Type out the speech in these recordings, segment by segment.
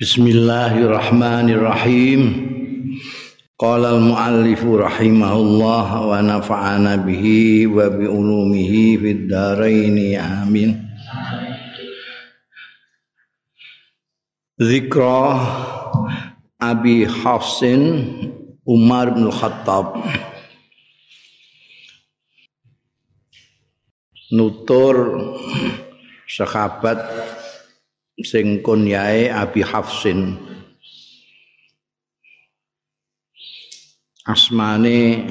Bismillahirrahmanirrahim. Qala al-muallif rahimahullah wa nafa'ana bihi wa bi ulumihi fid dharain amin. Zikra Abi Hafsin Umar bin Khattab Nutur sahabat sing kunyae Abi Hafsin. Asmane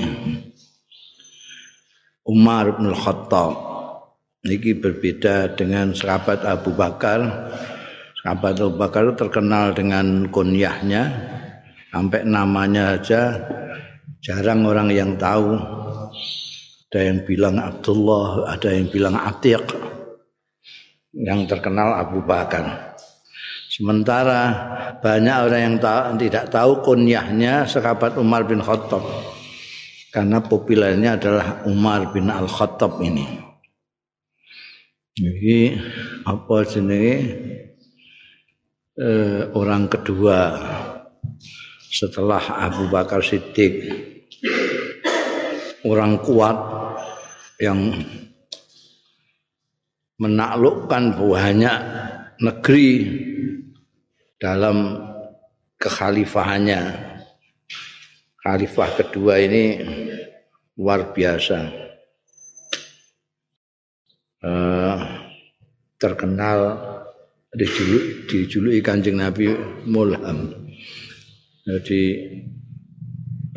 Umar bin Khattab niki berbeda dengan sahabat Abu Bakar. Sahabat Abu Bakar terkenal dengan kunyahnya. Sampai namanya aja jarang orang yang tahu. Ada yang bilang Abdullah ada yang bilang Atiq yang terkenal Abu Bakar. Sementara banyak orang yang tahu, tidak tahu kunyahnya sahabat Umar bin Khattab. Karena populernya adalah Umar bin Al-Khattab ini. Jadi apa jenenge eh, orang kedua setelah Abu Bakar Siddiq orang kuat yang menaklukkan banyak negeri dalam kekhalifahannya. Khalifah kedua ini luar biasa. Uh, terkenal dijuluk, dijuluki kanjeng Nabi Mulham. Jadi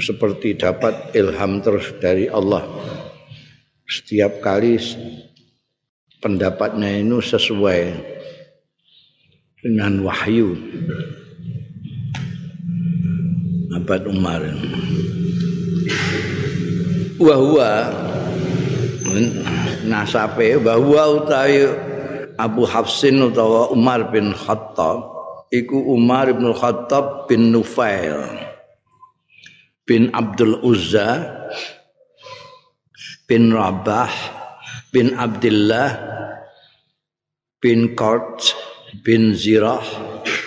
seperti dapat ilham terus dari Allah. Setiap kali pendapatnya itu sesuai dengan wahyu. Abad Umar. Wahwa nasape bahwa utawi Abu Hafsin utawa Umar bin Khattab. Iku Umar bin Khattab bin Nufail bin Abdul Uzza bin Rabah bin Abdullah bin Kort bin Zirah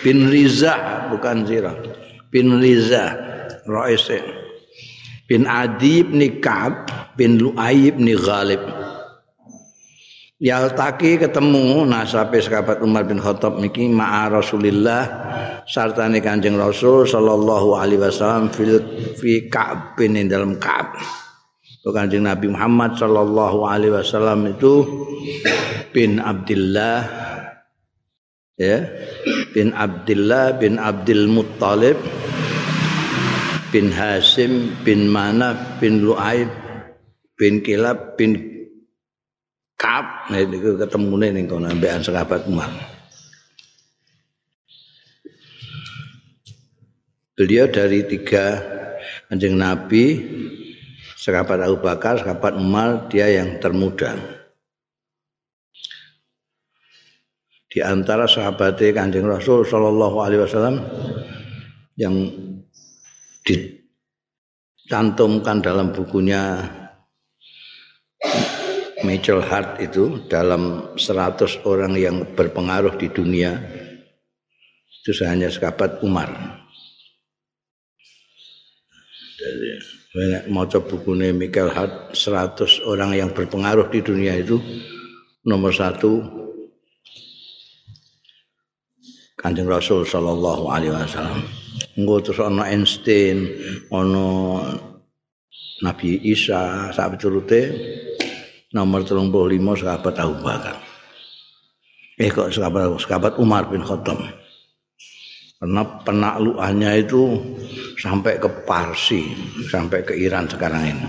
bin Riza bukan Zirah bin Riza Raise bin Adi bin Ka'ab bin Lu'ay bin Ghalib Yaltaki ketemu nasabe sahabat Umar bin Khattab niki ma'a Rasulillah sartane Kanjeng Rasul sallallahu alaihi wasallam fil fi Ka'ab bin dalam Ka'ab. Kanjeng Nabi Muhammad sallallahu alaihi wasallam itu bin Abdullah ya bin Abdullah bin Abdul Muttalib bin Hasim bin Manaf bin Lu'aib bin Kilab bin Ka'ab. Nah itu ketemu nih kono ambekan sahabat Umar. Beliau dari tiga anjing Nabi, sahabat Abu Bakar, sahabat Umar, dia yang termuda. di antara sahabatnya Kanjeng Rasul sallallahu alaihi wasallam yang dicantumkan dalam bukunya Mitchell Hart itu dalam 100 orang yang berpengaruh di dunia itu hanya sahabat Umar. Mau coba bukunya Michael Hart 100 orang yang berpengaruh di dunia itu nomor satu Kanjeng Rasul sallallahu alaihi wasallam. Engko terus ana Einstein, ana Nabi Isa, sak piturute nomor 35 sahabat Abu Bakar. Eh kok sahabat sahabat Umar bin Khattab. Karena penaklukannya itu sampai ke Parsi, sampai ke Iran sekarang ini.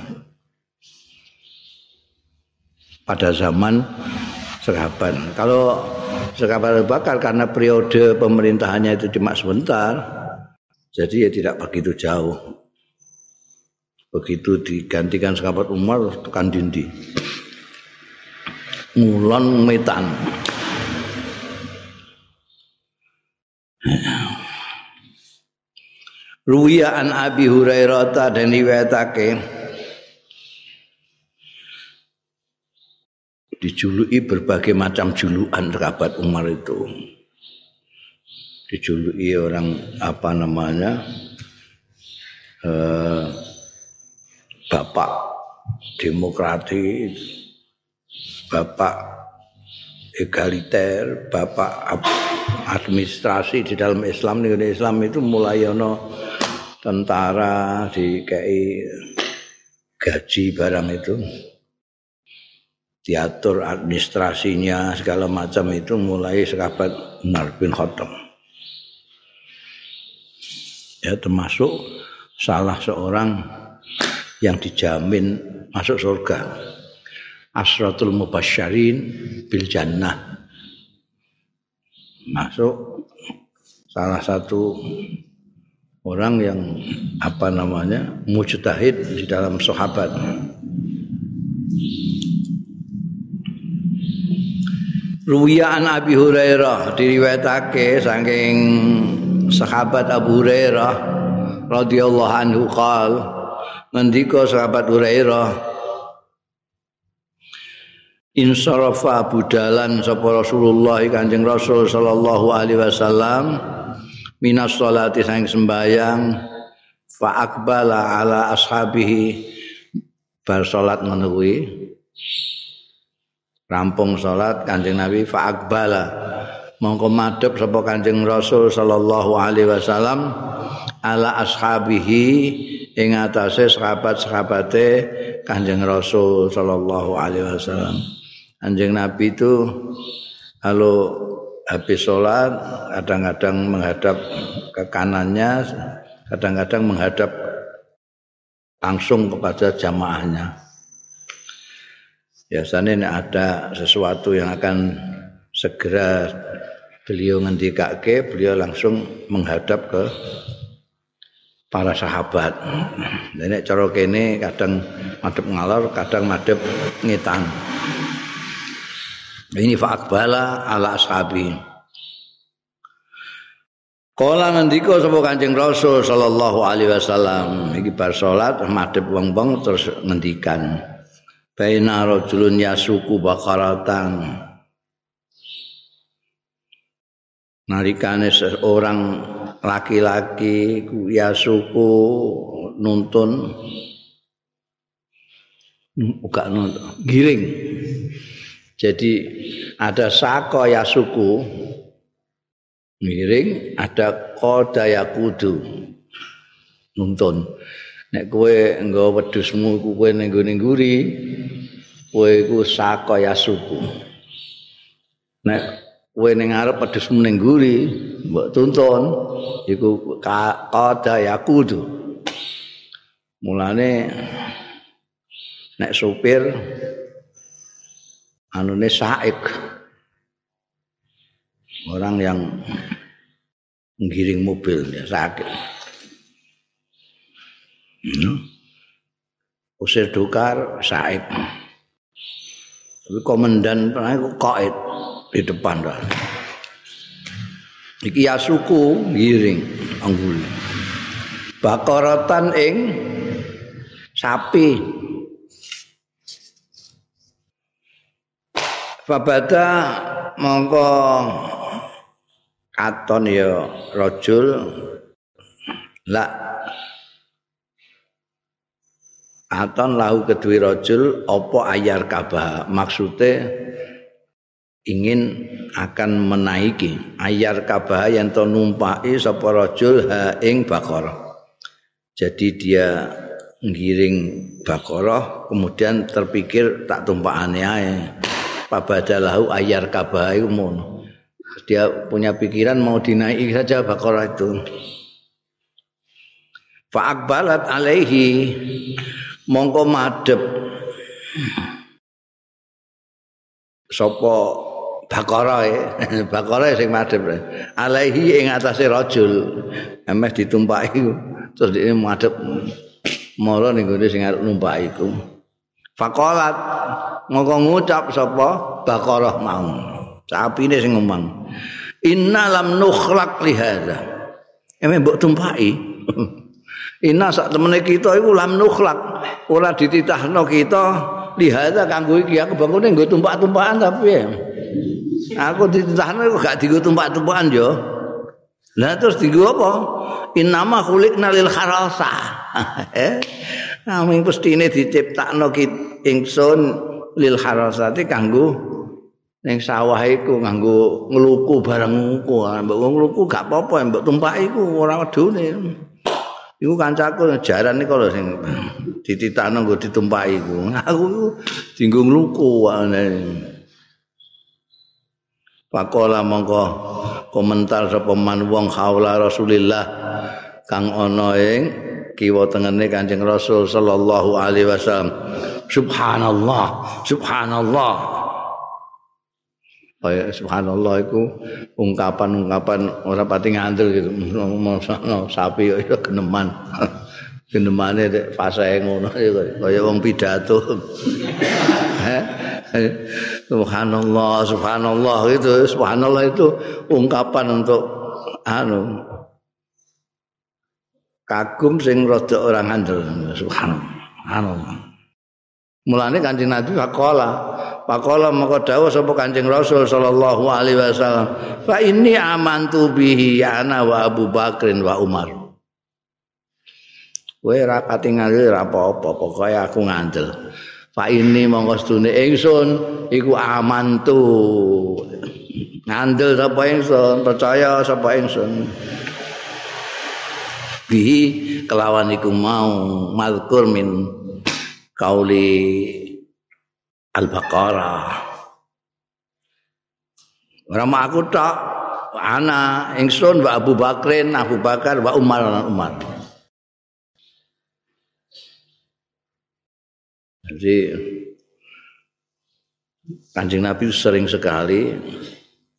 Pada zaman sahabat. Kalau Abu Bakar karena periode pemerintahannya itu cuma sebentar, jadi ya tidak begitu jauh. Begitu digantikan sahabat Umar tekan dindi. Ngulon metan. Ruwiya an Abi Hurairah dan riwayatake dijuluki berbagai macam julukan sahabat Umar itu. dijuluki orang apa namanya eh, bapak demokratis bapak egaliter bapak administrasi di dalam Islam di Islam itu mulai ono tentara di gaji barang itu. Diatur administrasinya segala macam itu mulai sekabat Umar bin Khattab. Ya termasuk salah seorang yang dijamin masuk surga asratul mubasyarin bil jannah. Masuk salah satu orang yang apa namanya mujtahid di dalam sahabat. Ruwiya an Abi Hurairah diriwayatake saking sahabat Abu Hurairah radhiyallahu anhu qal ngendika sahabat Hurairah insarafa budalan sapa Rasulullah Kanjeng Rasul sallallahu alaihi wasallam minas salati sang sembayang fa akbala ala ashabihi bar salat menuwi rampung salat Kanjeng Nabi fa akbala mongko madhep sapa Kanjeng Rasul sallallahu alaihi wasallam ala ashabihi ing atase sahabat-sahabate Kanjeng Rasul sallallahu alaihi wasallam. Kanjeng Nabi itu kalau habis sholat kadang-kadang menghadap ke kanannya, kadang-kadang menghadap langsung kepada jamaahnya. Biasanya ada sesuatu yang akan segera beliau ngendikake beliau langsung menghadap ke para sahabat. Nek cara kene kadang madhep ngalor, kadang madhep ngetan. Ini fa'akbala ala ashabi. Kala ngendika sapa Kanjeng Rasul sallallahu alaihi wasallam iki bar salat madhep wong-wong terus ngendikan baina rajulun yasuku bakaratan. Nalikane seorang laki-laki ya suku nuntun. Buka nuntun giring jadi ada sako ya suku giring ada koda ya kudu nuntun. Nek kowe nggo wedhusmu kowe ning gone ngguri kowe iku sako ya suku nek kowe ning arep pedhesmu ning guri mbok tuntun iku kada yakudu. Mulane nek supir anune saik orang yang menggiring mobil ya sakit hmm. usir dukar saik tapi komandan pernah kok di depan dah. Iki yasuku giring anggul. Bakaratan ing sapi. Fabada mongko katon ya rajul. La aton lahu kedue rajul apa ayar kabah? Maksude ingin akan menaiki ayar kabah yang to numpai sapa rajul ha ing bakara jadi dia ngiring bakara kemudian terpikir tak tumpakane ae pabadalahu ayar kabah iku dia punya pikiran mau dinaiki saja bakara itu. Fa akbalat alaihi. Mongko madhep. Sapa bakara bakara sing madhep. Alaihi ing atase rajul. Emeh ditumpaki. Terus dhewe madhep. Mara ning gone sing arep numpaki iku. Faqalat ngoko ngucap sapa bakara mau sapine sing ngomong inna lam nukhlaq li hadza emeh mbok tumpaki inna sak temene kita iku lam nukhlaq ora dititahno kita lihada kanggo iki aku bangune nggo tumpak-tumpakan tapi ya. Aku dititahno kok gak digo tumpak-tumpakan yo. Lah terus dienggo apa? Innama khuliqna lil kharasa. eh? Naming pestine diciptakno ingsun lil kharasati kanggo ning sawah iku kanggo ngluku bareng ku. Mbok ngluku gak apa-apa, mbok tumpaki iku ora wedune. Iku kancaku jaran iki lho sing dititakno nggo ditumpaki iku. Aku iku dienggo ngluku. Pakola mongko komentar sapa man wong haula Rasulillah kang ana ing kiwa tengene Kanjeng Rasul sallallahu alaihi wasallam. Subhanallah, subhanallah. Kaya subhanallah iku ungkapan-ungkapan ora pati ngandel gitu. Ngono sapi ya geneman. Genemane nek pasae ngono kaya wong pidato. subhanallah subhanallah itu subhanallah itu ungkapan untuk anu kagum sing rada orang handel subhanallah mulane kanjeng Nabi faqala faqala maka dawuh sapa kanjeng Rasul sallallahu alaihi wasallam fa inni amantu bihi ana wa Abu Bakrin wa Umar kowe ra pati ngandel ra apa-apa pokoke aku ngandel Pak ini mongko sedune ingsun iku aman tu. Ngandel sapa ingsun, percaya sapa ingsun. Bi kelawan iku mau mazkur min kauli Al-Baqarah. Ora aku tok ana ingsun wa Abu Bakrin, Abu Bakar wa Umar Umar. Jadi Kanjeng Nabi sering sekali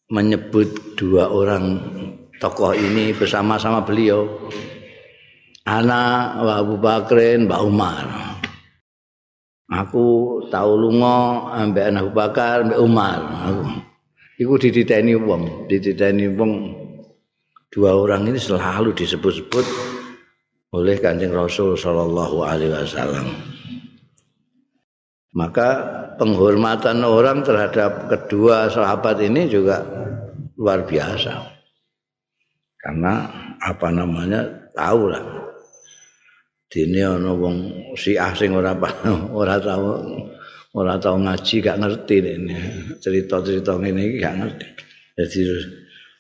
menyebut dua orang tokoh ini bersama-sama beliau. Ana wa Abu Bakrin, Mbak Umar. Aku tahu lunga ambek Abu Bakar, ambek Umar. Aku. Iku dititeni wong, dititeni wong dua orang ini selalu disebut-sebut oleh Kanjeng Rasul sallallahu alaihi wasallam. maka penghormatan orang terhadap kedua sahabat ini juga luar biasa karena apa namanya tahu lah dini ono wong si asing ora ora tahu ora tahu ngaji gak ngerti ini cerita cerita ini gak ngerti jadi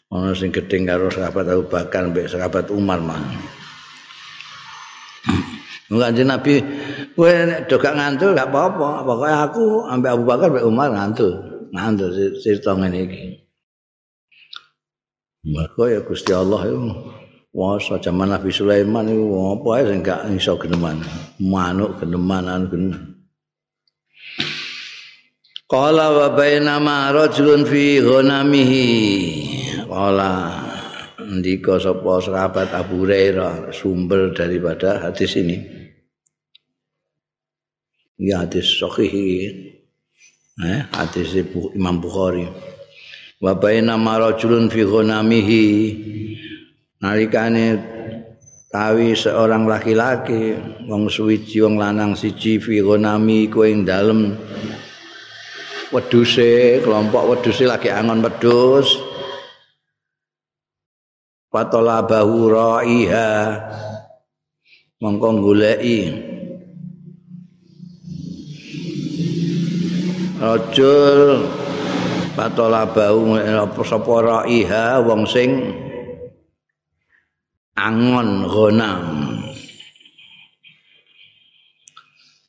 ono sing gedeng karo sahabat Abu Bakar mbek sahabat Umar mah Kanjeng Nabi kowe nek do gak ngantuk gak apa-apa. Pokoke aku ambek Abu Bakar ambek Umar ngantuk. Ngantuk cerita ngene iki. Maka ya Gusti Allah itu Wasa zaman Nabi Sulaiman itu apa ya sing gak iso geneman. Manuk geneman anu geneman. Qala wa bainama rajulun fi ghanamihi. Qala ndika sapa sahabat Abu Hurairah sumber daripada hadis ini. ya hadis sahih eh hadis Imam Bukhari wa baina marajulun fi ghanamihi nalikane tawi seorang laki-laki wong suwiji wong lanang siji fi ghanami kuwi ing dalem. Weduse kelompok weduse lagi angon wedus patola bahu ra'iha. Mongko goleki rajul patola apa sapa raiha wong sing angon ghanam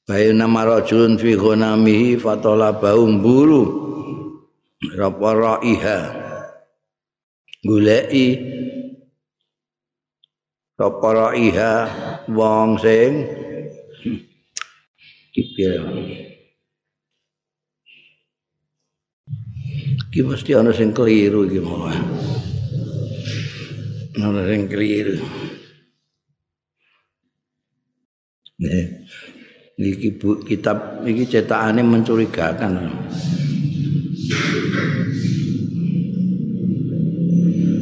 bayu nama rajulun fi ghanamihi fatola bau mburu apa raiha. Goleki apa raiha wong sing. Iki mesti ana sing keliru iki mau. Ana sing keliru. Nih, iki bu, kitab iki cetakane mencurigakan.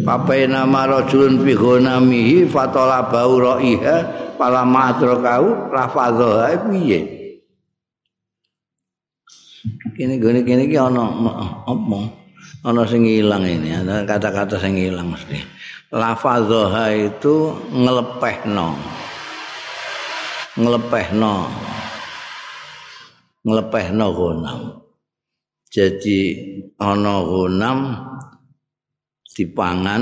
Papai nama rajulun fi ghanamihi bau ra'iha pala ma'adra kau lafadha piye kene gone kene iki ana apa ana sing ilang ini ada kata-kata sing ilang mesti lafadhoha itu ngelepehno. Ngelepehno. Ngelepehno gunam jadi ana gunam dipangan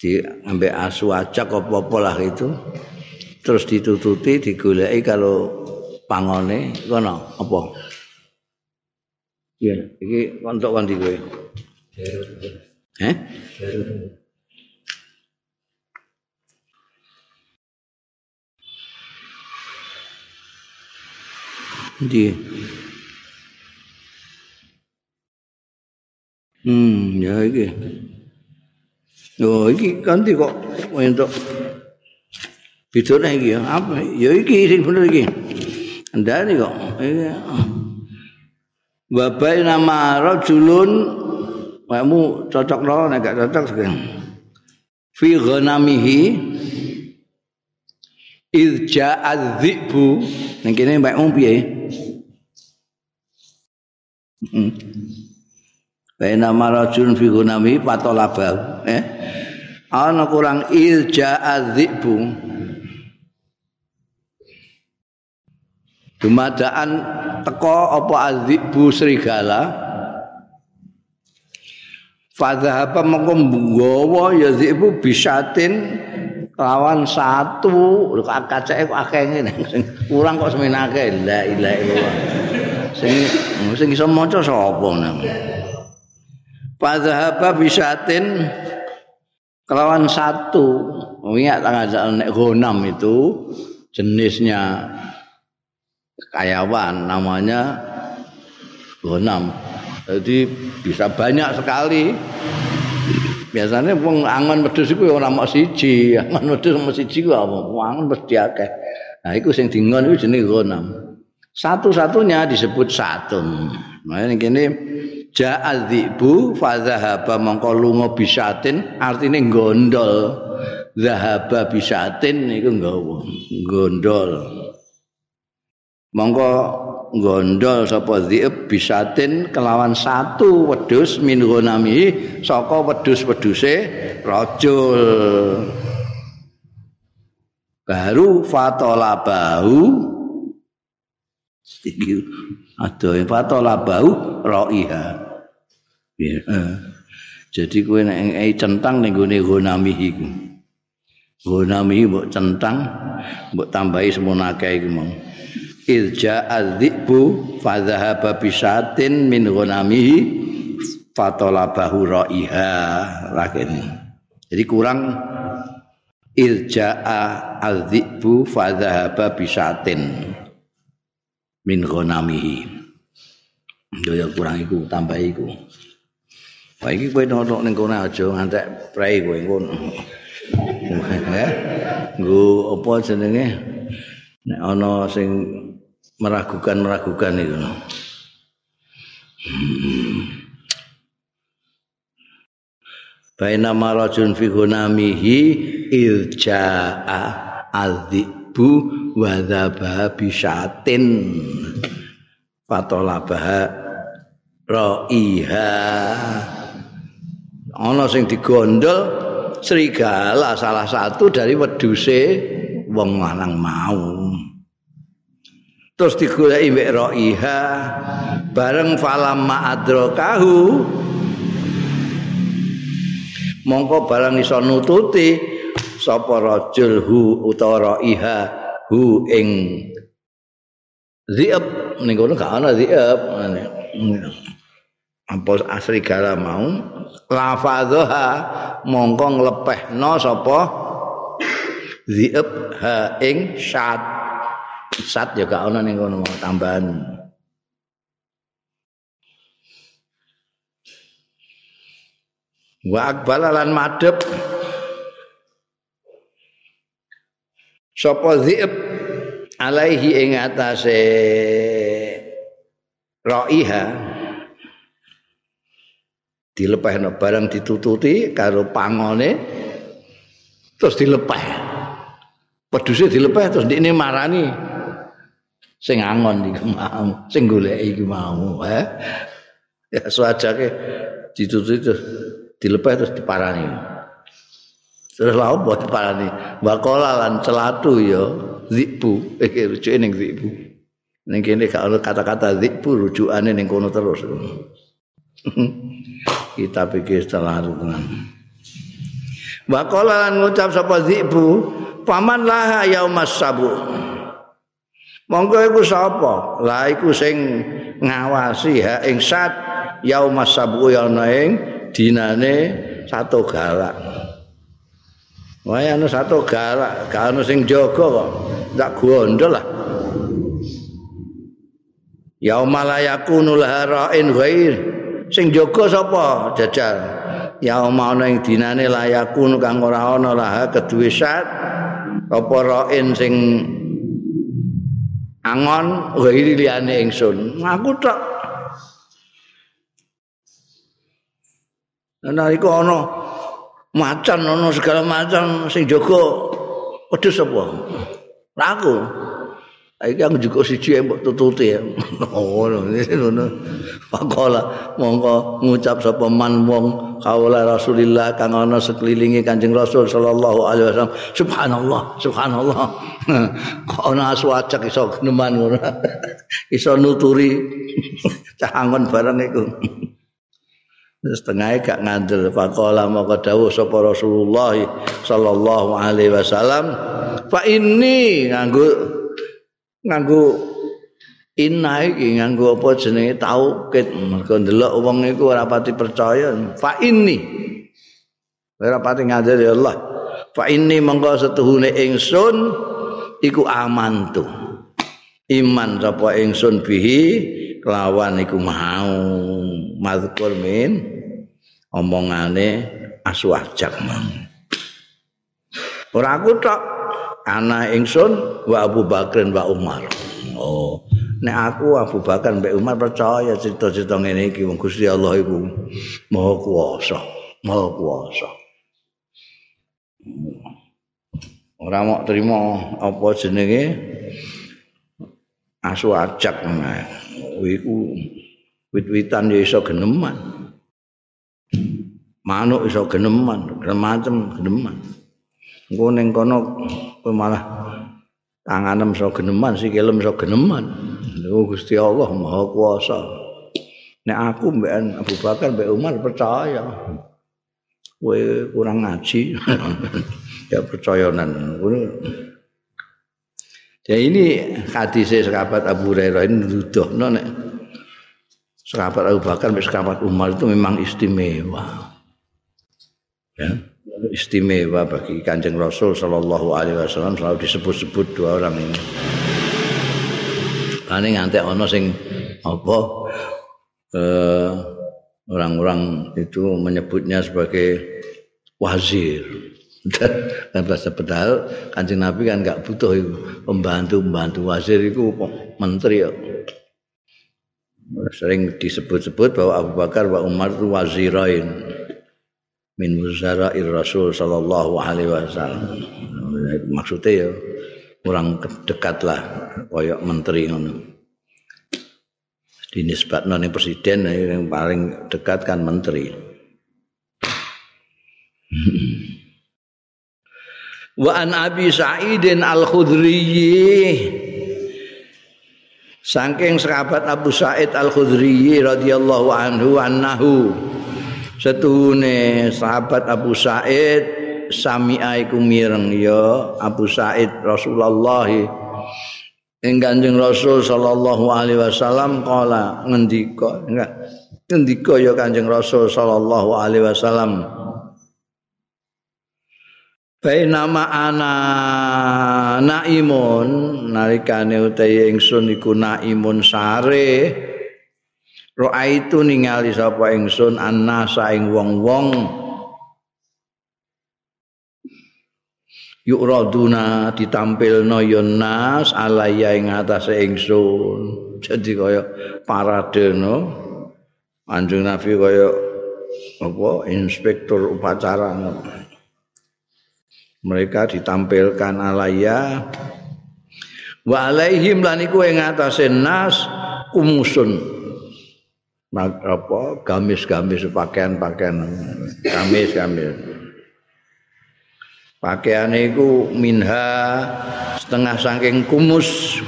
di ambek asu acak apa-apa lah itu. Terus ditututi digoleki kalau pangone. Kono apa? Iya iki kontok kondi kowe? Eh gì ừ nhớ cái gì rồi cái cánh thì có quen đó, vì thứ này kìa áp nhớ cái gì thì phải nói gì? Anh đã thì có và bây nama rajulun kamu cocok đó này gak cocok sekarang fi ghanamihi iz ja'a dhibu nang kene mbak mung piye Baina marajun fi gunami patolabal eh ana kurang ilja adzibu Dumadaan teko apa adzibu serigala. Fadhahapa mongko nggawa ya zibu bisatin lawan satu. Kacake kok akeh ngene. Kurang kok semenake. La ilaha illallah sing sing iso maca sapa nang Fadhahaba bisatin kelawan satu. Ingat tanggal nek gonam itu jenisnya kayawan namanya gonam jadi bisa banyak sekali. Biasanya wong angon wedhus iku ora mok siji angon wedhus mok siji ku apa? Angon mesti akeh nah iku sing dingon iku jenenge gonam satu-satunya disebut satun. Nah ini kini ja'al dhibu fadhahaba mongko lunga bisatin artinya gondol. Zahaba bisatin itu nggawa gondol. Mongko gondol sapa dhib bisatin kelawan satu wedhus min gonami saka wedhus-wedhuse rajul. Baru fatola bau iki. Ada yang patola bau roiha. Ya. jadi kue nek centang ning gone gonami iku. Gonami mbok centang mbok tambahi semono akeh iku mau. Ilja adzibu fadhahaba bisatin min gonamihi fatola bahu roiha. Lakin jadi kurang. Ilja adzibu fadhahaba bisatin min ghanamihi. Yo kurang iku tambah iku. Wah iki kowe nono ning kono aja ngantek prei kowe ngono. Eh? Nggo apa jenenge? Nek ana sing meragukan-meragukan iku. Baina marajun fi gunamihi ilja'a adzibu wa dzaba bisatin fatolabah raiha. Ana sing digondol serigala salah satu dari weduse wong lanang mau. Terus digoleki mbek raiha bareng falam ma'adrakahu mongko barang iso nututi sapa rajul hu utawa raiha hu ing ziab. Ning kono gak ana ziab. Apa asri gala mau lafadhaha mongko nglepehno sapa ziab ha ing syat sat ya gak ana ning kono tambahan. Wa akbala lan madhep sapa dhi'b alaihi ing atase raiha dilepehno barang ditututi karo pangone terus dilepeh. Peduse dilepeh terus ndikne marani. Sing angon iki mau sing golek iki mau eh ya suajake ditututi terus dilepeh terus diparani lha opo diparani? Bakola lan celatu ya zibu. Iki rujuke ning zibu. Ning kene gak ono kata-kata zibu rujukane ning kono terus. Kita pikir setelah tenan. Bakola lan ngucap sapa zibu, paman laha yaumas sabu. Monggo iku sapa? Lah iku sing ngawasi ha ing sat yaumas sabu ya ing dinane satu galak. Wae ana satu galak, gak ana sing jaga kok. Ndak gondol lah. Yaumalayakunu lahara'in ghair. Sing jaga sapa? Jajal. Yauma ana ing dinane layakun kang ora ana lah keduwe sat apa ra'in sing angon ghairi liyane ingsun aku tok ana iku ana macan ana segala macam sing jaga wedhus apa? Aku iki aku juga siji mbok tututi ya. Oh ngono. Pakola monggo ngucap sapa man wong kaula Rasulillah kang ana sekelilingi Kanjeng Rasul sallallahu alaihi wasallam. Subhanallah subhanallah. Kok ana aswajak iso geneman ngono? Iso nuturi cahangon barang iku setengah gak ngandel. Faqala maka dawuh sapa Rasulullah sallallahu alaihi wasallam fa ini nganggo nganggo inna iki nganggo apa jenenge? Taukid. Mergo ndelok wong iku ora pati percaya. Fa inni ora pati ngandel ya Allah. Fa inni monggo setuhune ingsun iku aman tu iman sapa ingsun bihi kelawan iku mau. Mazkur min omongane aswajak ora aku tok ana ingsun wa Abu Bakrin wa Umar oh nek aku Abu Bakar mbek Umar percaya cerita-cerita ngene iki wong Gusti Allah iku Maha Kuwasa, Maha Kuwasa. Ora mau terima apa jenenge asu ajak iku wit-witan ya iso geneman. Manuk iso geneman, macam geneman. Engko ning kono malah tanganem iso geneman, sikilem iso geneman. Lho Gusti Allah Maha Kuwasa. Nek aku mbek Abu Bakar mbek Umar percaya. Kowe kurang ngaji. ya percaya nan. Ya ini hadis sahabat Abu Hurairah ini nuduhno nek sahabat Abu Bakar mbek sahabat Umar itu memang istimewa. Ya, istimewa bagi Kanjeng Rasul sallallahu alaihi wasallam selalu disebut-sebut dua orang ini. Ane nganti ana sing apa eh, orang-orang itu menyebutnya sebagai wazir. Dan bahasa pedal kancing Nabi kan nggak butuh pembantu-pembantu wazir itu menteri ya. Sering disebut-sebut bahwa Abu Bakar wa Umar itu wazirain min wuzara'ir Rasul sallallahu alaihi wasallam. Maksudnya ya kurang dekat lah koyok menteri ngono. Dinisbatno ning presiden yang paling dekat kan menteri. Wa an abi sa'idin al khudri Saking sahabat Abu Sa'id Al-Khudri radhiyallahu anhu annahu setuhune sahabat Abu Sa'id sami'a iku mireng ya. Abu Said Rasulullah ing Kanjeng Rasul sallallahu alaihi wasallam kala ngendika enggak ngendika ya Kanjeng Rasul sallallahu alaihi wasallam. Bainama ana naimun nalikane utahe ingsun iku naimun sare Ra'aitu ningali sapa ingsun annasa ing wong-wong. Yuraduna ditampilno ya nas alaya ing atase ingsun. Jadi kaya parade no anjing nabi kaya apa? Inspektur upacara. No. mereka ditampilkan alaya. Wa alaihim lan iku ing atase nas kumusun apa gamis-gamis pakaian-pakaian gamis-gamis. Pakaiane iku minha setengah saking kumus.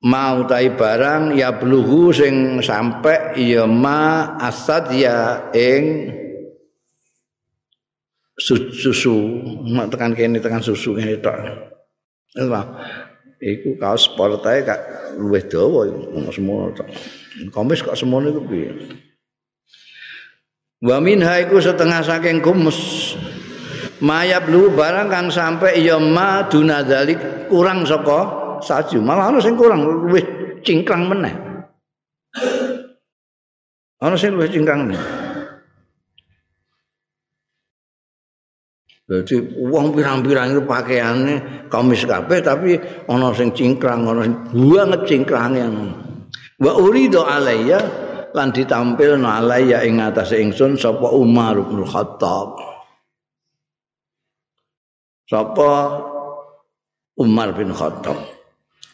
Mau tai barang ya bluhu sing sampe ya ma asad ya ing susu. Mak tekan kene tekan susu kene tok iku kaos sport ae kak luwih dawa semua tok komis kok semono iku piye Wa minha iku setengah saking kumus. Mayab lu barang kang sampai ya ma dunadzalik kurang saka saju. Malah ana sing kurang luwih cingkrang meneh. Ana sing luwih cingkrang meneh. Jadi uang pirang-pirang itu pakaiannya kamis kabeh tapi ana sing cingkrang, ana sing banget cingkrangnya. Wa urido alayya lan ditampilno alaya ing atase ingsun sapa Umar bin Khattab. Sapa Umar bin Khattab.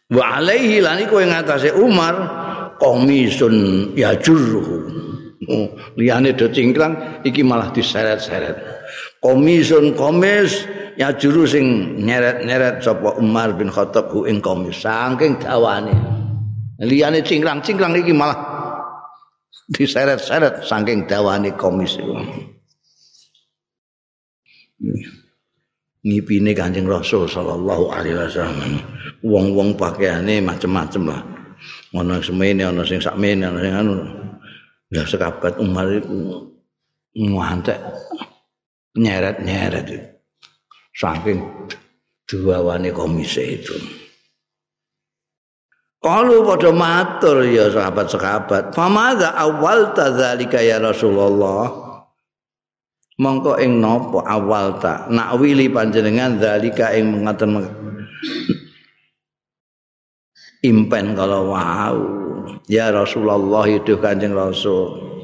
Wa alaihi lan iku ing atase Umar komisun ya jurruhu. Oh, liyane do cingkrang iki malah diseret-seret. Komisun komis ya juru sing nyeret-nyeret sapa Umar bin Khattab ku ing komis saking dawane. Liyane cingkrang-cingkrang iki malah diseret-seret saking dawane komis itu. Ngipine Kanjeng Rasul sallallahu alaihi wasallam. Wong-wong pakaiane macem-macem lah. Ana semene ana sing sakmene ana sing anu. Lah sekabat Umar itu ngantek nyeret-nyeret itu. Saking dawane komis itu. Kalau pada matur ya sahabat-sahabat, famadha awal tadzalika ya Rasulullah. Mongko ing napa awal ta nakwili panjenengan zalika ing mengaten impen kalau wau ya Rasulullah itu Kanjeng Rasul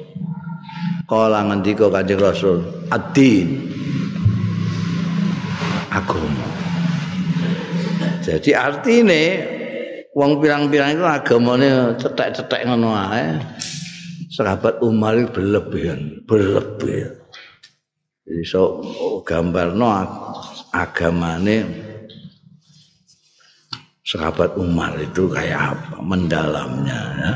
kala ngendika Kanjeng Rasul ad-din jadi artine wong pirang-pirang itu agamane cetek-cetek ngono ae. Sahabat Umar itu berlebihan, berlebihan. Jadi so gambarno agamane sahabat Umar itu kayak apa mendalamnya ya.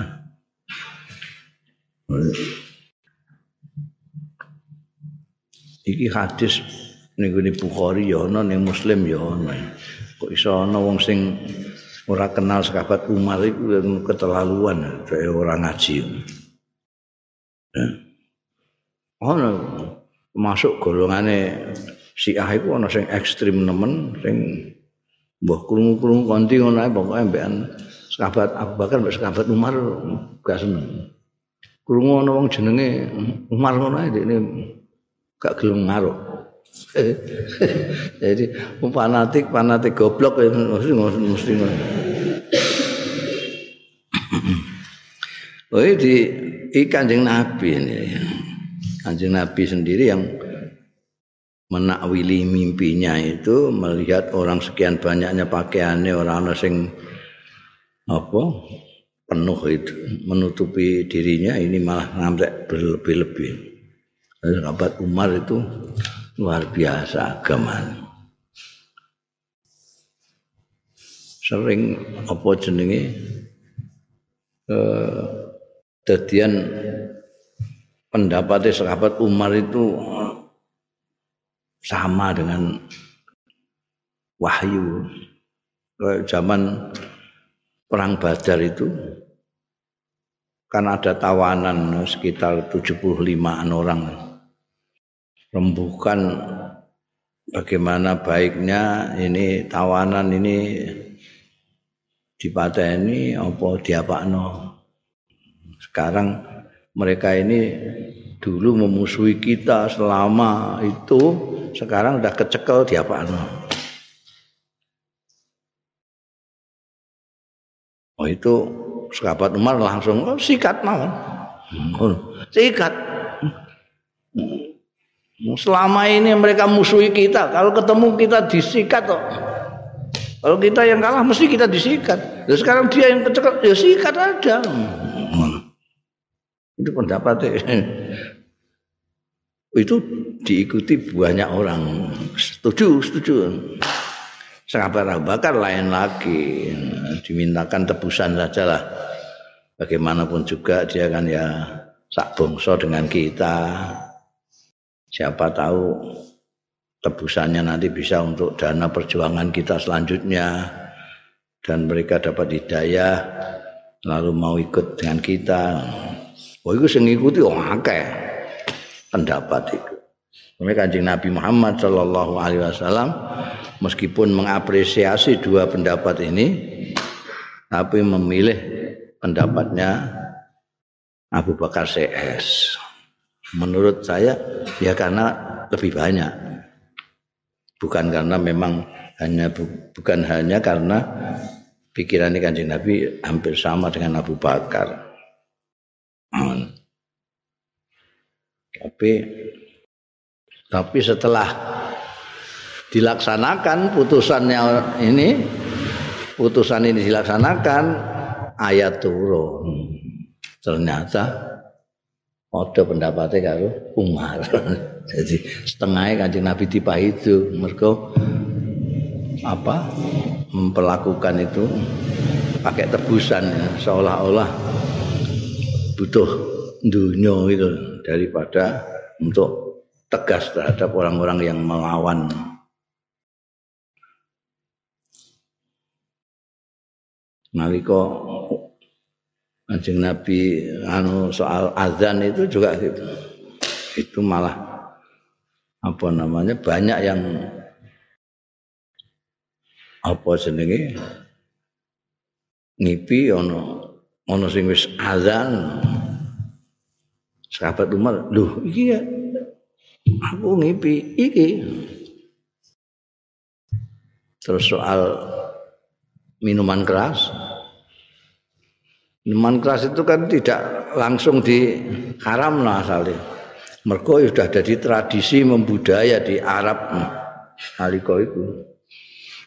Iki hadis ning Bukhari ya ana ning Muslim ya ana. Kok iso ana wong sing ora kenal sahabat Umar itu keterlaluan kayak orang ngaji. Ono masuk golongane Syiah itu ono sing ekstrim nemen sing mbah krungu-krungu konti ngono ae pokoke mbekan sahabat Abu Bakar mbek sahabat Umar gak seneng. Krungu ono wong jenenge Umar ngono ae dekne gak gelem ngaruh. Jadi fanatik fanatik goblok mesti mesti Oh di ikan jeng Nabi ini Kanjeng Nabi sendiri yang menakwili mimpinya itu melihat orang sekian banyaknya pakaiannya orang orang sing apa penuh itu menutupi dirinya ini malah ngambil berlebih-lebih. Sahabat Umar itu luar biasa agama sering apa jenenge eh dadian pendapatnya sahabat Umar itu sama dengan wahyu. Zaman perang Badar itu kan ada tawanan sekitar 75an orang rembukan bagaimana baiknya ini tawanan ini dipateni apa diapakno. Sekarang mereka ini dulu memusuhi kita selama itu sekarang udah kecekel diapakno. Oh itu sahabat Umar langsung oh, sikat mau sikat Selama ini mereka musuhi kita. Kalau ketemu kita disikat kok. Kalau kita yang kalah mesti kita disikat. Ya sekarang dia yang kecekel, ya sikat aja. Itu pendapatnya. itu diikuti banyak orang setuju setuju sahabat Abu Bakar lain lagi dimintakan tebusan saja lah bagaimanapun juga dia kan ya sak bongso dengan kita siapa tahu tebusannya nanti bisa untuk dana perjuangan kita selanjutnya dan mereka dapat hidayah lalu mau ikut dengan kita oh itu sing ngikuti wong akeh pendapat itu. Mereka kanjeng Nabi Muhammad Shallallahu Alaihi Wasallam meskipun mengapresiasi dua pendapat ini, tapi memilih pendapatnya Abu Bakar CS. Menurut saya ya karena lebih banyak, bukan karena memang hanya bukan hanya karena pikiran kanjeng Nabi hampir sama dengan Abu Bakar. Tapi tapi setelah dilaksanakan putusannya ini putusan ini dilaksanakan ayat turun. Ternyata ada pendapatnya karo Umar. Jadi setengahnya kanjeng Nabi tiba itu mereka apa? Memperlakukan itu pakai tebusan ya, seolah-olah butuh dunia itu daripada untuk tegas terhadap orang-orang yang melawan. Nalika Kanjeng Nabi anu soal azan itu juga gitu. Itu malah apa namanya banyak yang apa jenenge ngipi ono ono sing wis azan sahabat Umar, "Loh, iki ya aku ngipi iki." Terus soal minuman keras. Minuman keras itu kan tidak langsung diharam lah asalnya. Mergo sudah jadi tradisi membudaya di Arab nalika itu.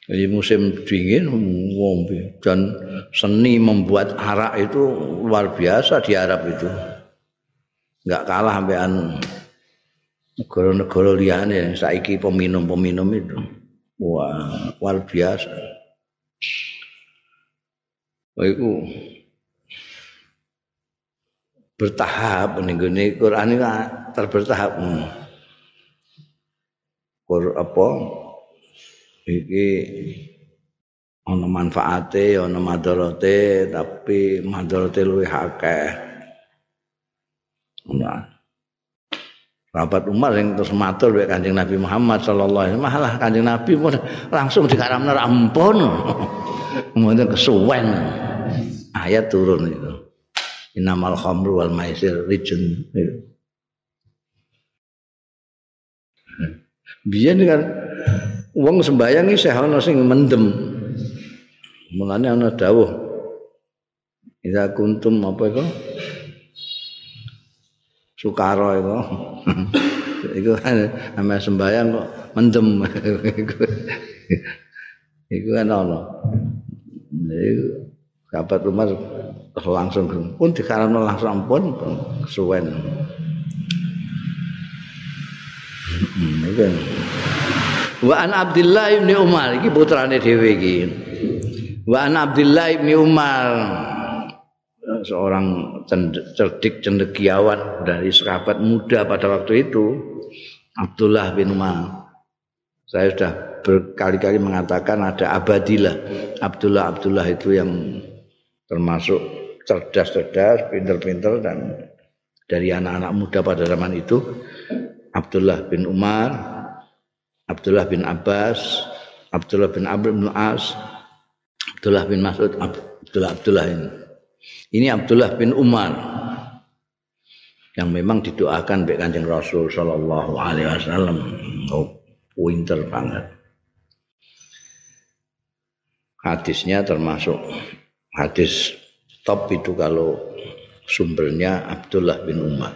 Jadi musim dingin ngombe dan seni membuat arak itu luar biasa di Arab itu. nggak kalah sampean negara-negara liyane saiki peminum-peminum itu. Wah, luar biasa. Itu bertahap ning Quran ini terbertahap. Qur apa? Iki ana manfaate, ana madharate, tapi madharate luwih akeh. Nah. Rabat Umar yang terus matur baik kanjeng Nabi Muhammad Sallallahu Alaihi Wasallam malah kanjeng Nabi pun langsung dikaramna ampun kemudian kesuwen ayat turun itu inamal khamru wal maisir rijun biyen kan wong sembayang iki ana sing mendem mulane ana dawuh Ida kuntum apa itu Sukaro itu. Iku ame sembayang kok mendem. Iku kan ono. Iku sahabat rumah langsung pun dikarenakan langsung pun kesuwen. Wa an Abdullah bin Umar iki putrane dhewe iki. Wa an Abdullah bin Umar seorang cerdik cendekiawan dari sahabat muda pada waktu itu Abdullah bin Umar saya sudah berkali-kali mengatakan ada Abadilah Abdullah Abdullah itu yang termasuk cerdas-cerdas pinter-pinter dan dari anak-anak muda pada zaman itu Abdullah bin Umar Abdullah bin Abbas Abdullah bin Amr bin As Abdullah bin Mas'ud Abdullah Abdullah ini Ini Abdullah bin Umar yang memang didoakan oleh Kanjeng Rasul sallallahu alaihi wasallam. Oh, winter banget. Hadisnya termasuk hadis top itu kalau sumbernya Abdullah bin Umar.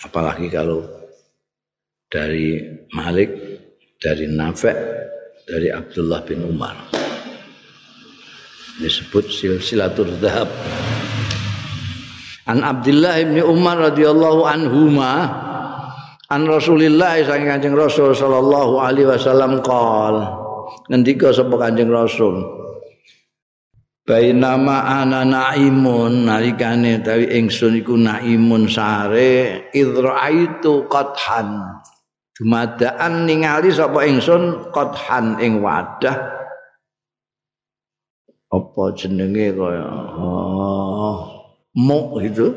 Apalagi kalau dari Malik, dari Nafek, dari Abdullah bin Umar. disebut silsilatul zahab An Abdullah bin Umar radhiyallahu anhuma an Rasulillah saking Kanjeng Rasul sallallahu alaihi wasallam qol ngendika sapa Kanjeng Rasul? Bainama ana naimun nalikane tawi ingsun iku naimun sare idraitu qathan dumadaan ningali sapa ingsun qathan ing wadah. Apa jenenge kaya oh muk itu?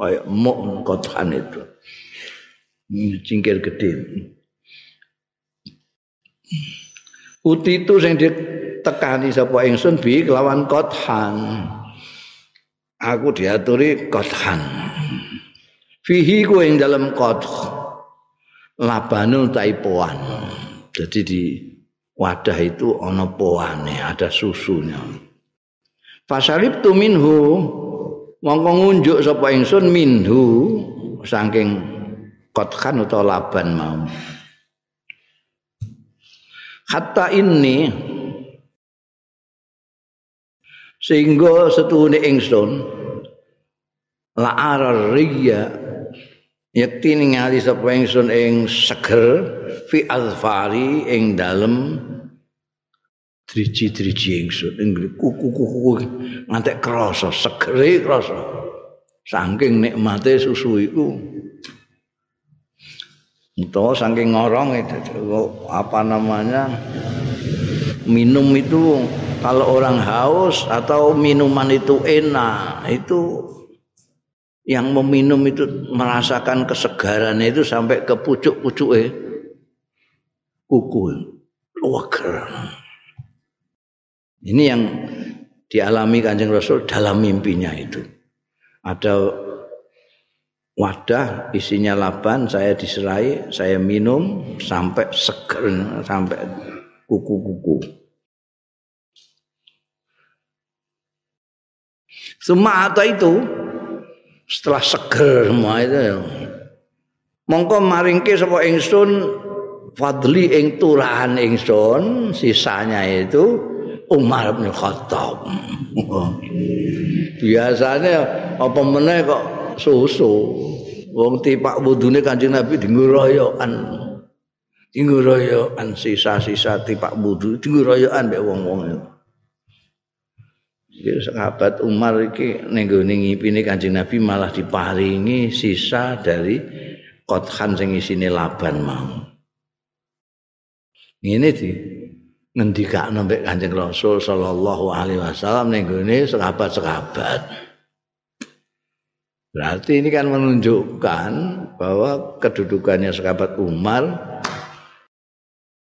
Kayak muk kotoran itu. Cingkir gede uti yang ditekani sapa ingsun bi kelawan kothan aku diaturi kothan fihi ku ing dalam kot labanul taipoan jadi di wadah itu ono poane ada susunya. Fasarib tu minhu mongko ngunjuk sapa ingsun minhu saking kotkan utawa laban mau hatta ini sehingga setuhune ingsun la arar riya yakti ningali sapa ingsun ing seger fi azfari ing dalem driji-driji ingsun ing kuku-kuku ngantek krasa segere krasa. Saking nikmate susu iku utawa saking ngorong itu apa namanya minum itu kalau orang haus atau minuman itu enak itu yang meminum itu merasakan kesegaran itu sampai ke pucuk-pucuk eh kuku waker Ini yang dialami Kanjeng Rasul dalam mimpinya itu. Ada wadah isinya laban, saya diserai, saya minum sampai seger, sampai kuku-kuku. Semua atau itu setelah seger semua itu ya. Mongko maringke sapa ingsun fadli ing turahan ingsun sisanya itu Umar bin Khattab. Biasanya apa meneh kok susu. Wong tipak wudune Kanjeng Nabi dinguroyokan. Dinguroyokan sisa-sisa tipak wudu dinguroyokan mek wong-wong itu. Jadi sahabat Umar iki ning gone ngipine Kanjeng Nabi malah diparingi sisa dari kothan sing isine laban mau. Ini di ngendikakno mek Kanjeng Rasul sallallahu alaihi wasallam ning gone sahabat-sahabat. Berarti ini kan menunjukkan bahwa kedudukannya sahabat Umar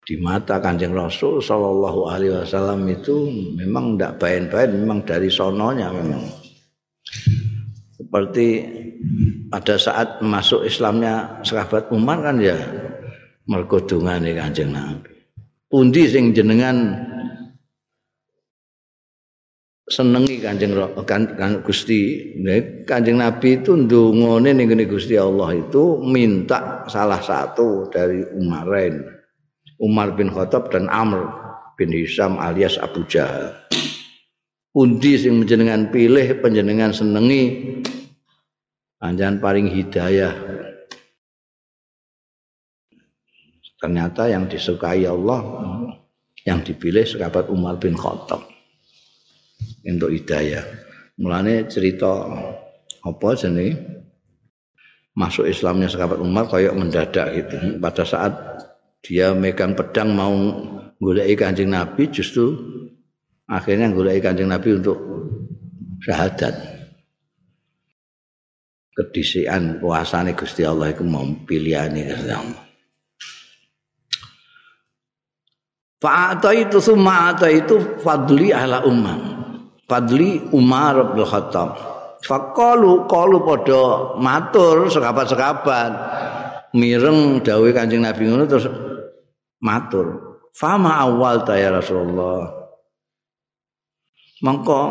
di mata Kanjeng Rasul sallallahu alaihi wasallam itu memang tidak bain-bain, memang dari sononya memang. Seperti pada saat masuk Islamnya sahabat Umar kan ya mergo dungane Kanjeng Nabi. pundi sing jenengan senengi Kanjeng kan, kan Gusti. Kanjeng Nabi itu ndungone ning Gusti Allah itu minta salah satu dari Umarain Umar bin Khattab dan Amr bin Hisam alias Abu Jahal. Pundi sing jenengan pilih panjenengan senengi? Panjenengan paling hidayah. Ternyata yang disukai Allah yang dipilih sahabat Umar bin Khattab untuk hidayah. Mulane cerita apa jenis masuk Islamnya sahabat Umar kayak mendadak gitu. Pada saat dia megang pedang mau goleki Kanjeng Nabi justru akhirnya goleki Kanjeng Nabi untuk syahadat. Kedisian kuasane Gusti Allah itu mau pilihane Gusti Allah. Fa'ata itu summa itu fadli ala umar. Fadli Umar bin Khattab. Faqalu qalu padha matur sekabat-sekabat mireng dawuh Kanjeng Nabi ngono terus matur. Fama awal ta ya Rasulullah. Mangko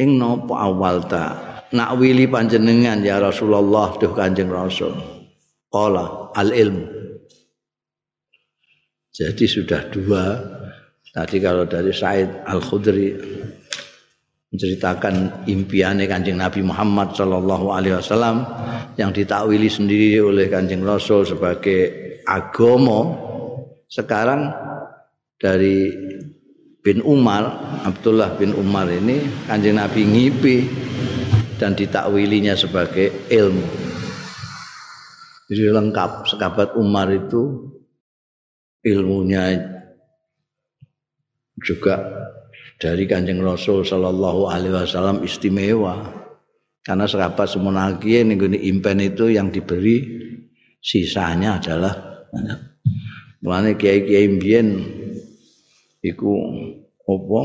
ing napa awal ta? Nak wili panjenengan ya Rasulullah duh Kanjeng Rasul. Qala al ilmu Jadi sudah dua. Tadi kalau dari Said Al Khudri menceritakan impiannya Kanjeng Nabi Muhammad Shallallahu alaihi wasallam yang ditakwili sendiri oleh Kanjeng Rasul sebagai agomo. Sekarang dari bin Umar Abdullah bin Umar ini Kanjeng Nabi ngipi dan ditakwilinya sebagai ilmu. Jadi lengkap sekabat Umar itu ilmunya juga dari Kanjeng Rasul sallallahu alaihi wasallam istimewa. Karena sahabat semonaki ning impen itu yang diberi sisanya adalah mulane kiai-kiai mbiyen iku apa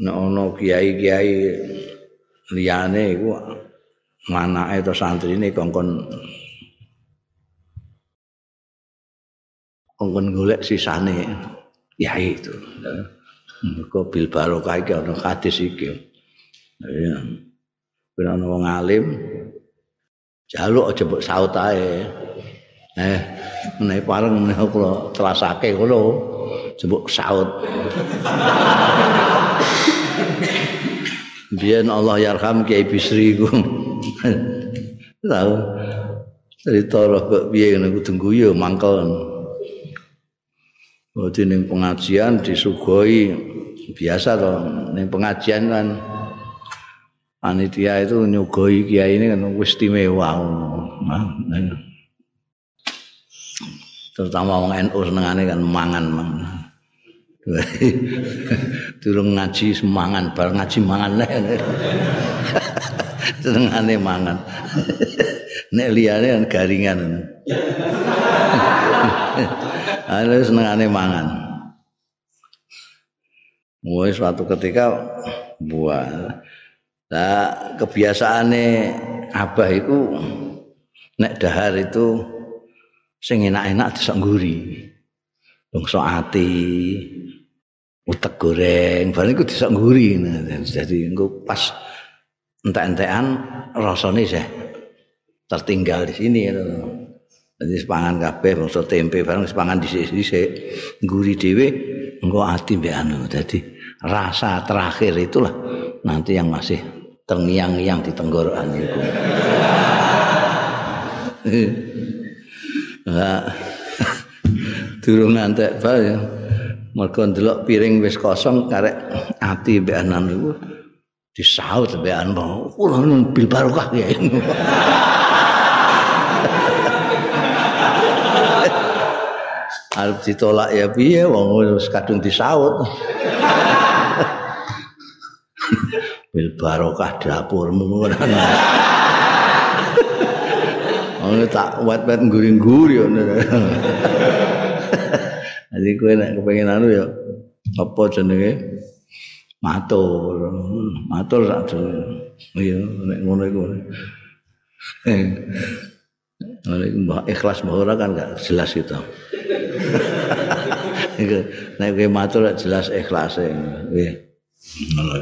nek ana kiai-kiai liyane iku manake atau santrine kongkon kongkon golek sisane kiai itu. Mergo bil barokah iki ana hadis iki. Ya. Ben ana wong alim jaluk aja mbok saut ae. Eh, menawa pareng menawa kula terasake ngono, jebuk saut. Biyen Allah yarham Kiai Bisri ku. Tahu. Cerita roh kok piye ngene kudu guyu mangkel. Jadi ning pengajian disugoi biasa toh ning pengajian kan panitia itu nyugoi kiai ini kan wis istimewa. Terutama wong NU senengane kan mangan mangan. Durung ngaji semangan, bar ngaji mangan senengane mangan. Nek liyane kan garingan. Ana senengane mangan. Mulai suatu ketika buah. Nah, kebiasaane abah itu nek dahar itu sing enak-enak disok ngguri. Bangsa ati, utek goreng, barang itu disok ngguri. Jadi engko pas entek-entekan rasane sih tertinggal di sini ya. Jadi sepangan kabeh bangsa tempe bareng sepangan dhisik-dhisik ngguri dhewe engko ati mbek anu. Dadi rasa terakhir itulah nanti yang masih terngiang-ngiang di tenggorokan itu. Durung ngantek bae. Mergo ndelok piring wis kosong karek ati mbek anan iku disaut mbek anu. Kula bil barokah ya. arep ditolak ya piye wong wis kadung disaut bil barokah dapurmu ngono Ono tak wet-wet nguri-nguri ngono. Jadi kowe nek kepengin anu ya apa jenenge? Matur. Matur sak Iya nek ngono iku. Nah, ikhlas bahwa kan gak jelas itu. Nek kowe matur jelas ikhlas e. Nggih. Ngono.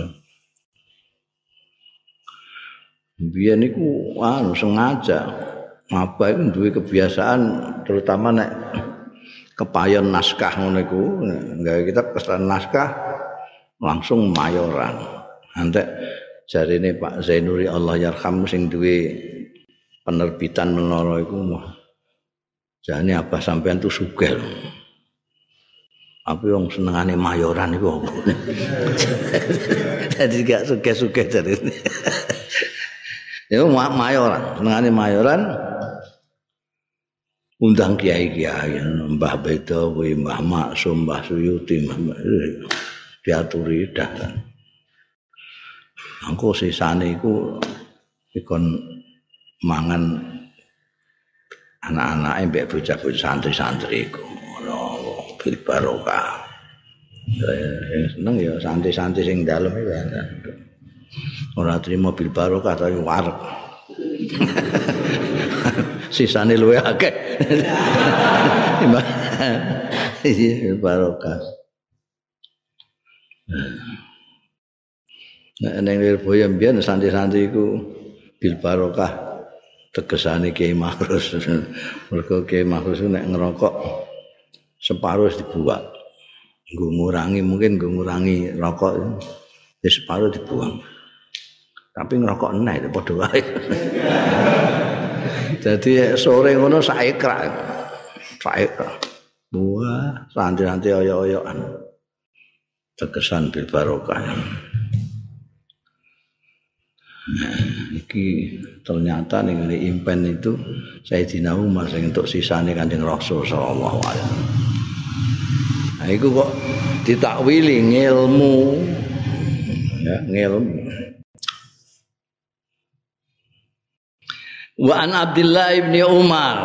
Biyen niku anu sengaja apa itu duwe kebiasaan terutama nek kepayon naskah ngono iku gawe kita kesan naskah langsung mayoran. Antek jarine Pak Zainuri Allah yarham sing duwe penerbitan menara iku jane apa sampean tuh sugih. Apa yang senengane mayoran iku apa? Jadi gak suge-suge dari ini. ya mayoran, senengane mayoran undang kiai-kiai Mbah Bedo, Mbah Maksum, Mbah Suyuti, Mbah diaturi dah. Angko sisane iku ikon mangan anak-anake mbek bocah-bocah santri-santri iku. bil barokah. seneng ya santri-santri sing dalem iki ora trimo bil barokah tapi warek. Sisane luwe akeh. Iya barokah. Nek ning Lirboyo mbiyen santri-santri iku bil barokah tegesane Kiai Mahrus. Mergo Kiai Mahrus nek ngerokok separuh dibuat nggo ngurangi mungkin nggo ngurangi rokok Ya separuh dibuang. Tapi ngerokok enak itu padha wae. Jadi sore ngono. Sak ekrak. Wah, santri-santri oyo-oyoan. Tegesan bil barokah. Iki ternyata ini impen itu Sayyidina Umar sing untuk sisane Kanjeng Rasul sallallahu alaihi wasallam. Nah, iku kok ditakwili ngilmu ya ngilmu. Wa an Abdullah ibni Umar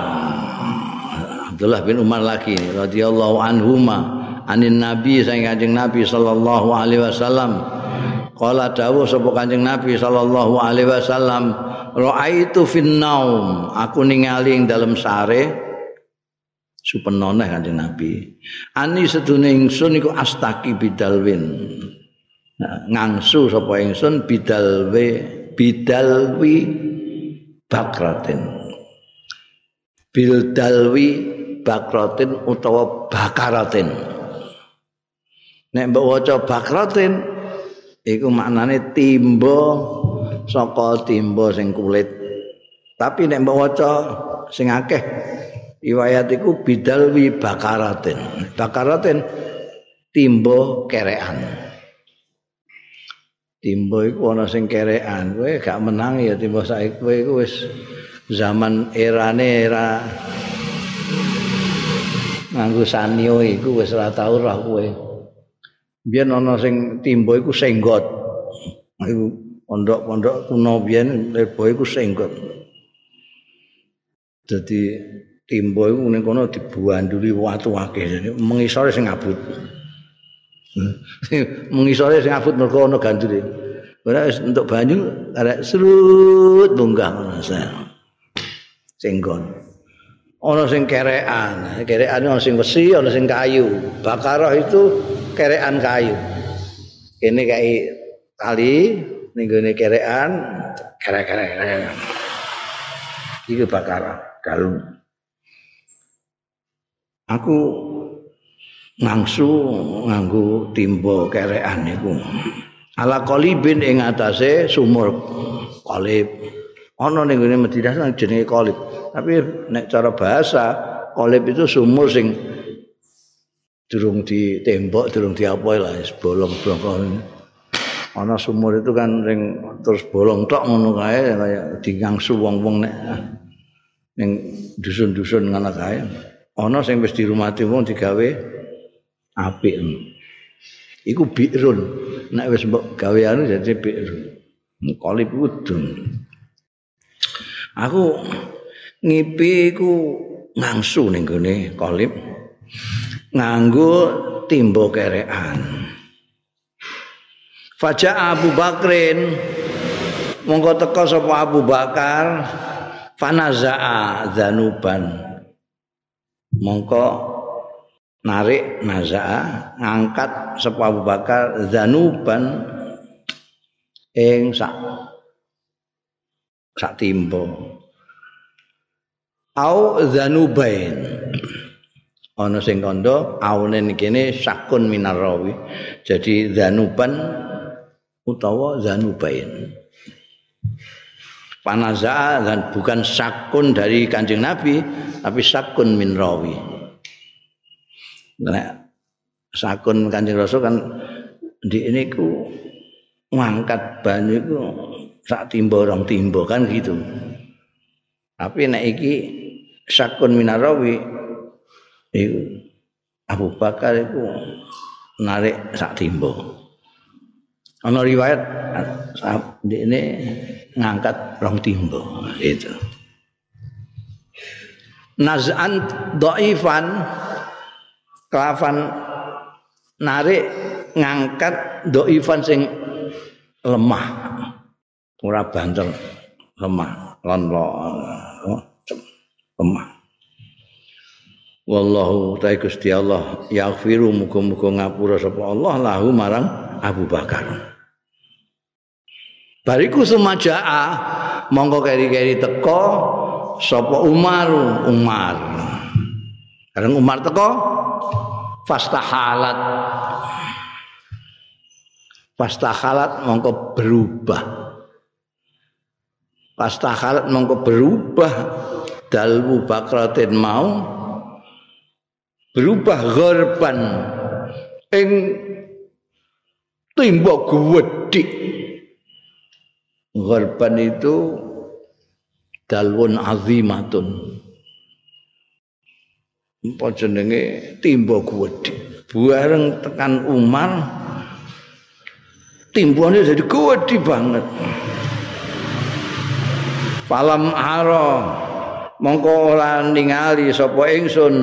Abdullah bin Umar lagi radhiyallahu anhuma anin nabi sang kanjeng nabi sallallahu alaihi wasallam Kala dawuh sapa Kanjeng Nabi sallallahu alaihi wasallam, "Ra'aitu fin naum." Aku ningali ing dalem sare supenoneh Kanjeng Nabi. Ani sedune ingsun iku astaki bidalwin. Nah, ngangsu sapa ingsun bidalwe bidalwi bakratin. Bidalwi bakratin utawa bakaratin. Nek mbok waca bakratin iku maknane timba saka timba sing kulit. Tapi nek mbok waca sing akeh riwayat iku bidal wi bakaratin. Bakaratin timba kerekan. Timba iku ana sing kerekan. Kowe gak menang ya timba saiki. Kowe iku wis zaman erane era nganggo sanio iku wis ora tau roh kowe biyen ana sing timbo iku senggot. Iku pondok-pondok kuno biyen lebo iku senggot. Dadi timbo iku ning kono dibuanduli watu akeh. Mengisore sing abut. Mengisore sing abut mergo ana gandule ora wis entuk banyu arek serut bunggah ngono senggon ana sing kerekan. Kerekan ana sing besi ana sing kayu. Bakarah itu kerekan kayu. Ini kayak tali ning gone kerekan kerek-kerek iki bakarah galung aku ngangsu nganggo timba kerekan niku ala qalibin ing atase sumur qalib ana ning gone Madinah jenenge qalib tapi nek cara bahasa kolib itu sumur sing durung ditembok durung diapa lah bolong-bolong ana sumur itu kan ring terus bolong tok ngono kae kaya dingangsu wong-wong nek ning dusun-dusun ngono kae. Ana sing wis dirumati wong digawe apik. Iku bi'run nek wis mbok gawe anu dadi bi'run kolib udun. Aku ngipi iku ngangsu ning gone kolib nganggo timbo kerekan. Faja Abu Bakrin monggo teka sapa Abu Bakar fanazaa zanuban mongko narik nazaa ngangkat sapa Abu Bakar zanuban ing sak sak timbo. Au zanubain ana sing kandha aune kene sakun minarawi jadi zanuban utawa zanubain. Panaza dan bukan sakun dari kanjeng nabi tapi sakun min rawi nah, sakun kanjeng rasul kan di ini ku ngangkat banyu itu sak timbo orang timbo kan gitu. Tapi nek iki sakun minarawi iku Abu Bakar iku narik sak timbo. Ana riwayat ini ngangkat rong timbo itu. Naz'an dhaifan kelavan narik ngangkat dhaifan sing lemah. Ora banter lemah lon lemah. Wallahu ta'ala Gusti Allah yaghfiru muga-muga ngapura sapa Allah lahu marang Abu Bakar. Bariku sumajaa monggo keri-keri teko sapa Umar Umar. Karena Umar teko fastahalat Pastakhalat mongko berubah. Pastakhalat mongko berubah dalwu bakratin mau berubah gharban ing timba gedhe. Gharban itu dalwun azimatun. Apa jenenge timba gedhe. Bareng tekan Umar timbone jadi gedhe banget. Palam aro mongko ora ningali sapa ingsun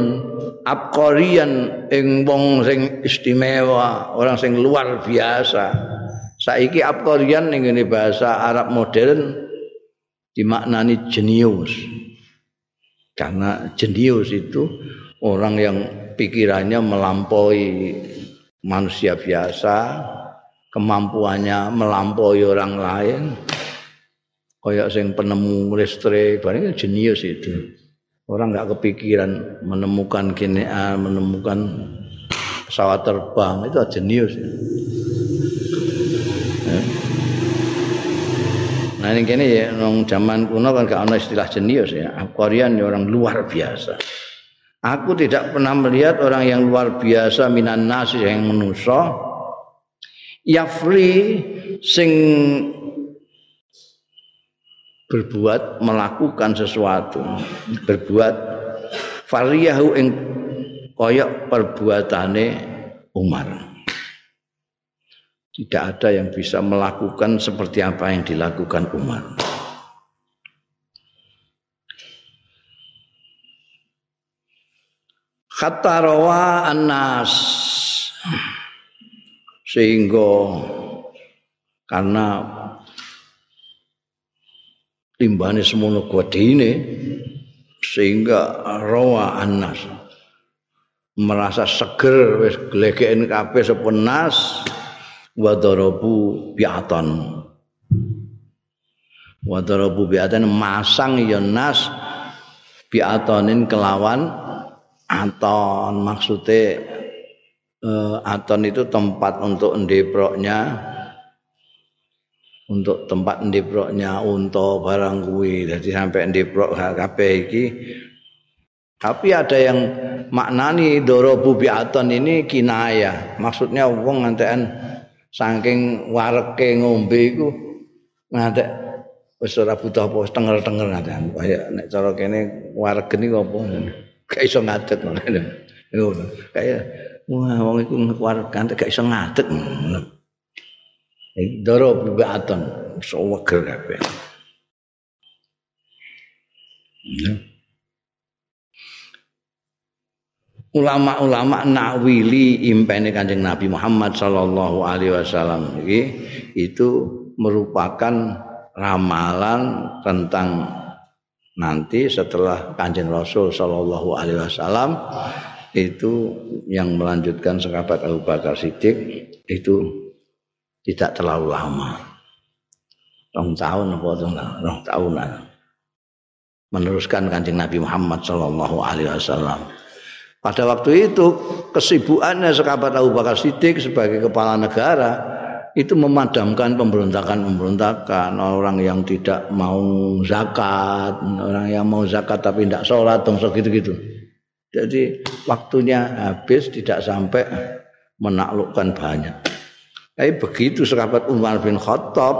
abqarian ing wong sing istimewa, orang sing luar biasa. Saiki abqarian ning ngene bahasa Arab modern dimaknani jenius. Karena jenius itu orang yang pikirannya melampaui manusia biasa, kemampuannya melampaui orang lain. Kayak sing penemu listrik, barang jenius itu. Orang nggak kepikiran menemukan KNA, menemukan pesawat terbang itu jenius. Ya. Nah ini kini ya, nong zaman kuno kan gak ada istilah jenius ya. Korean ya orang luar biasa. Aku tidak pernah melihat orang yang luar biasa minan nasi yang menuso. Yafri sing berbuat melakukan sesuatu berbuat fariyahu ing koyok perbuatane Umar. Tidak ada yang bisa melakukan seperti apa yang dilakukan Umar. Kata rawa anas sehingga karena timbane semono gedine sehingga rawa anas merasa seger wis glegeken kabeh sapa nas wa darabu bi'atan. Wa darabu bi'atan masang ya nas bi'atanin kelawan aton. Maksudnya uh, aton itu tempat untuk ndeproknya untuk tempat ndeproknya unta barang kuwi. Dadi sampai ndeprok kabeh iki. Tapi ada yang maknani dorobu biaton ini kinaya maksudnya wong ngantekan saking wareke ngombe iku ngantek wis ora butuh apa tenger-tenger ngantekan. Kaya nek cara kene waregen iki apa? Gak iso ngadeg. Ngono. Kaya wah wong iku waregen gak iso ngadeg Doro bibaton sewegel kabeh. Ulama-ulama nakwili impene Kanjeng Nabi Muhammad sallallahu alaihi wasallam iki itu merupakan ramalan tentang nanti setelah Kanjeng Rasul sallallahu alaihi wasallam itu yang melanjutkan sahabat Abu Bakar Siddiq itu tidak terlalu lama. Rong tahun apa rong tahunan. Meneruskan kanjeng Nabi Muhammad Shallallahu Alaihi Wasallam. Pada waktu itu kesibukannya sekabat Abu Bakar Siddiq sebagai kepala negara itu memadamkan pemberontakan-pemberontakan orang yang tidak mau zakat, orang yang mau zakat tapi tidak sholat, dong gitu-gitu. Jadi waktunya habis tidak sampai menaklukkan banyak. Tapi begitu sahabat Umar bin Khattab,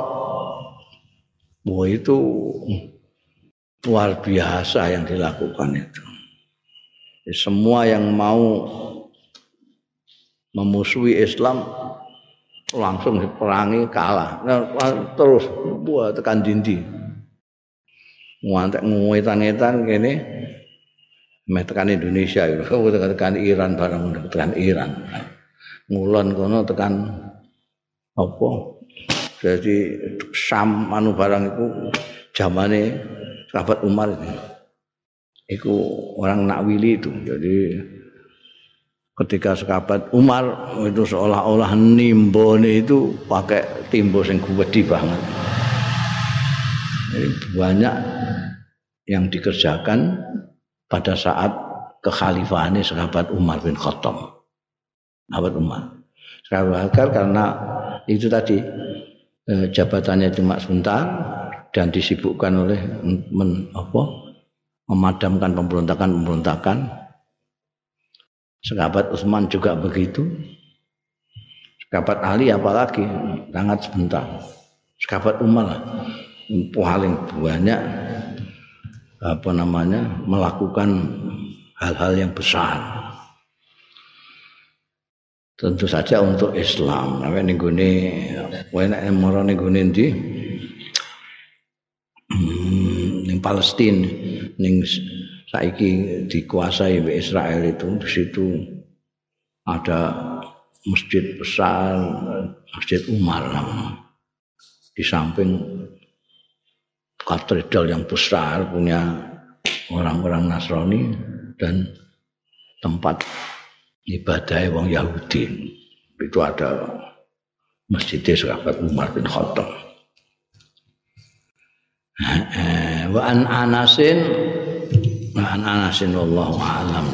wah itu luar biasa yang dilakukan itu. Semua yang mau memusuhi Islam langsung diperangi kalah. Nah, terus buat tekan dindi. Ngantek ngetan-ngetan kene meh tekan Indonesia tekan Iran barang tekan Iran. Ngulon kono tekan apa? Jadi Sam anu barang itu zamane sahabat Umar ini. Itu orang nakwili itu. Jadi ketika sahabat Umar itu seolah-olah nimbone itu pakai timbo yang gede banget. Jadi banyak yang dikerjakan pada saat kekhalifahan sahabat Umar bin Khattab. Sahabat Umar Abu Bakar karena itu tadi eh, jabatannya cuma sebentar dan disibukkan oleh men, apa, memadamkan pemberontakan-pemberontakan. Sekabat Utsman juga begitu. Sekabat Ali apalagi sangat sebentar. Sekabat Umar paling banyak apa namanya melakukan hal-hal yang besar. Tentu saja untuk Islam. Nek ning gone enak mara ning gone ndi? Hmm, ning Palestina ning saiki dikuasai oleh Israel itu di situ ada masjid besar, Masjid Umar di samping katedral yang besar punya orang-orang Nasrani dan tempat ibadah wong Yahudi. Itu ada Masjid Sahabat Umar bin Khattab. Wa an Anasin wa an Anasin wallahu a'lam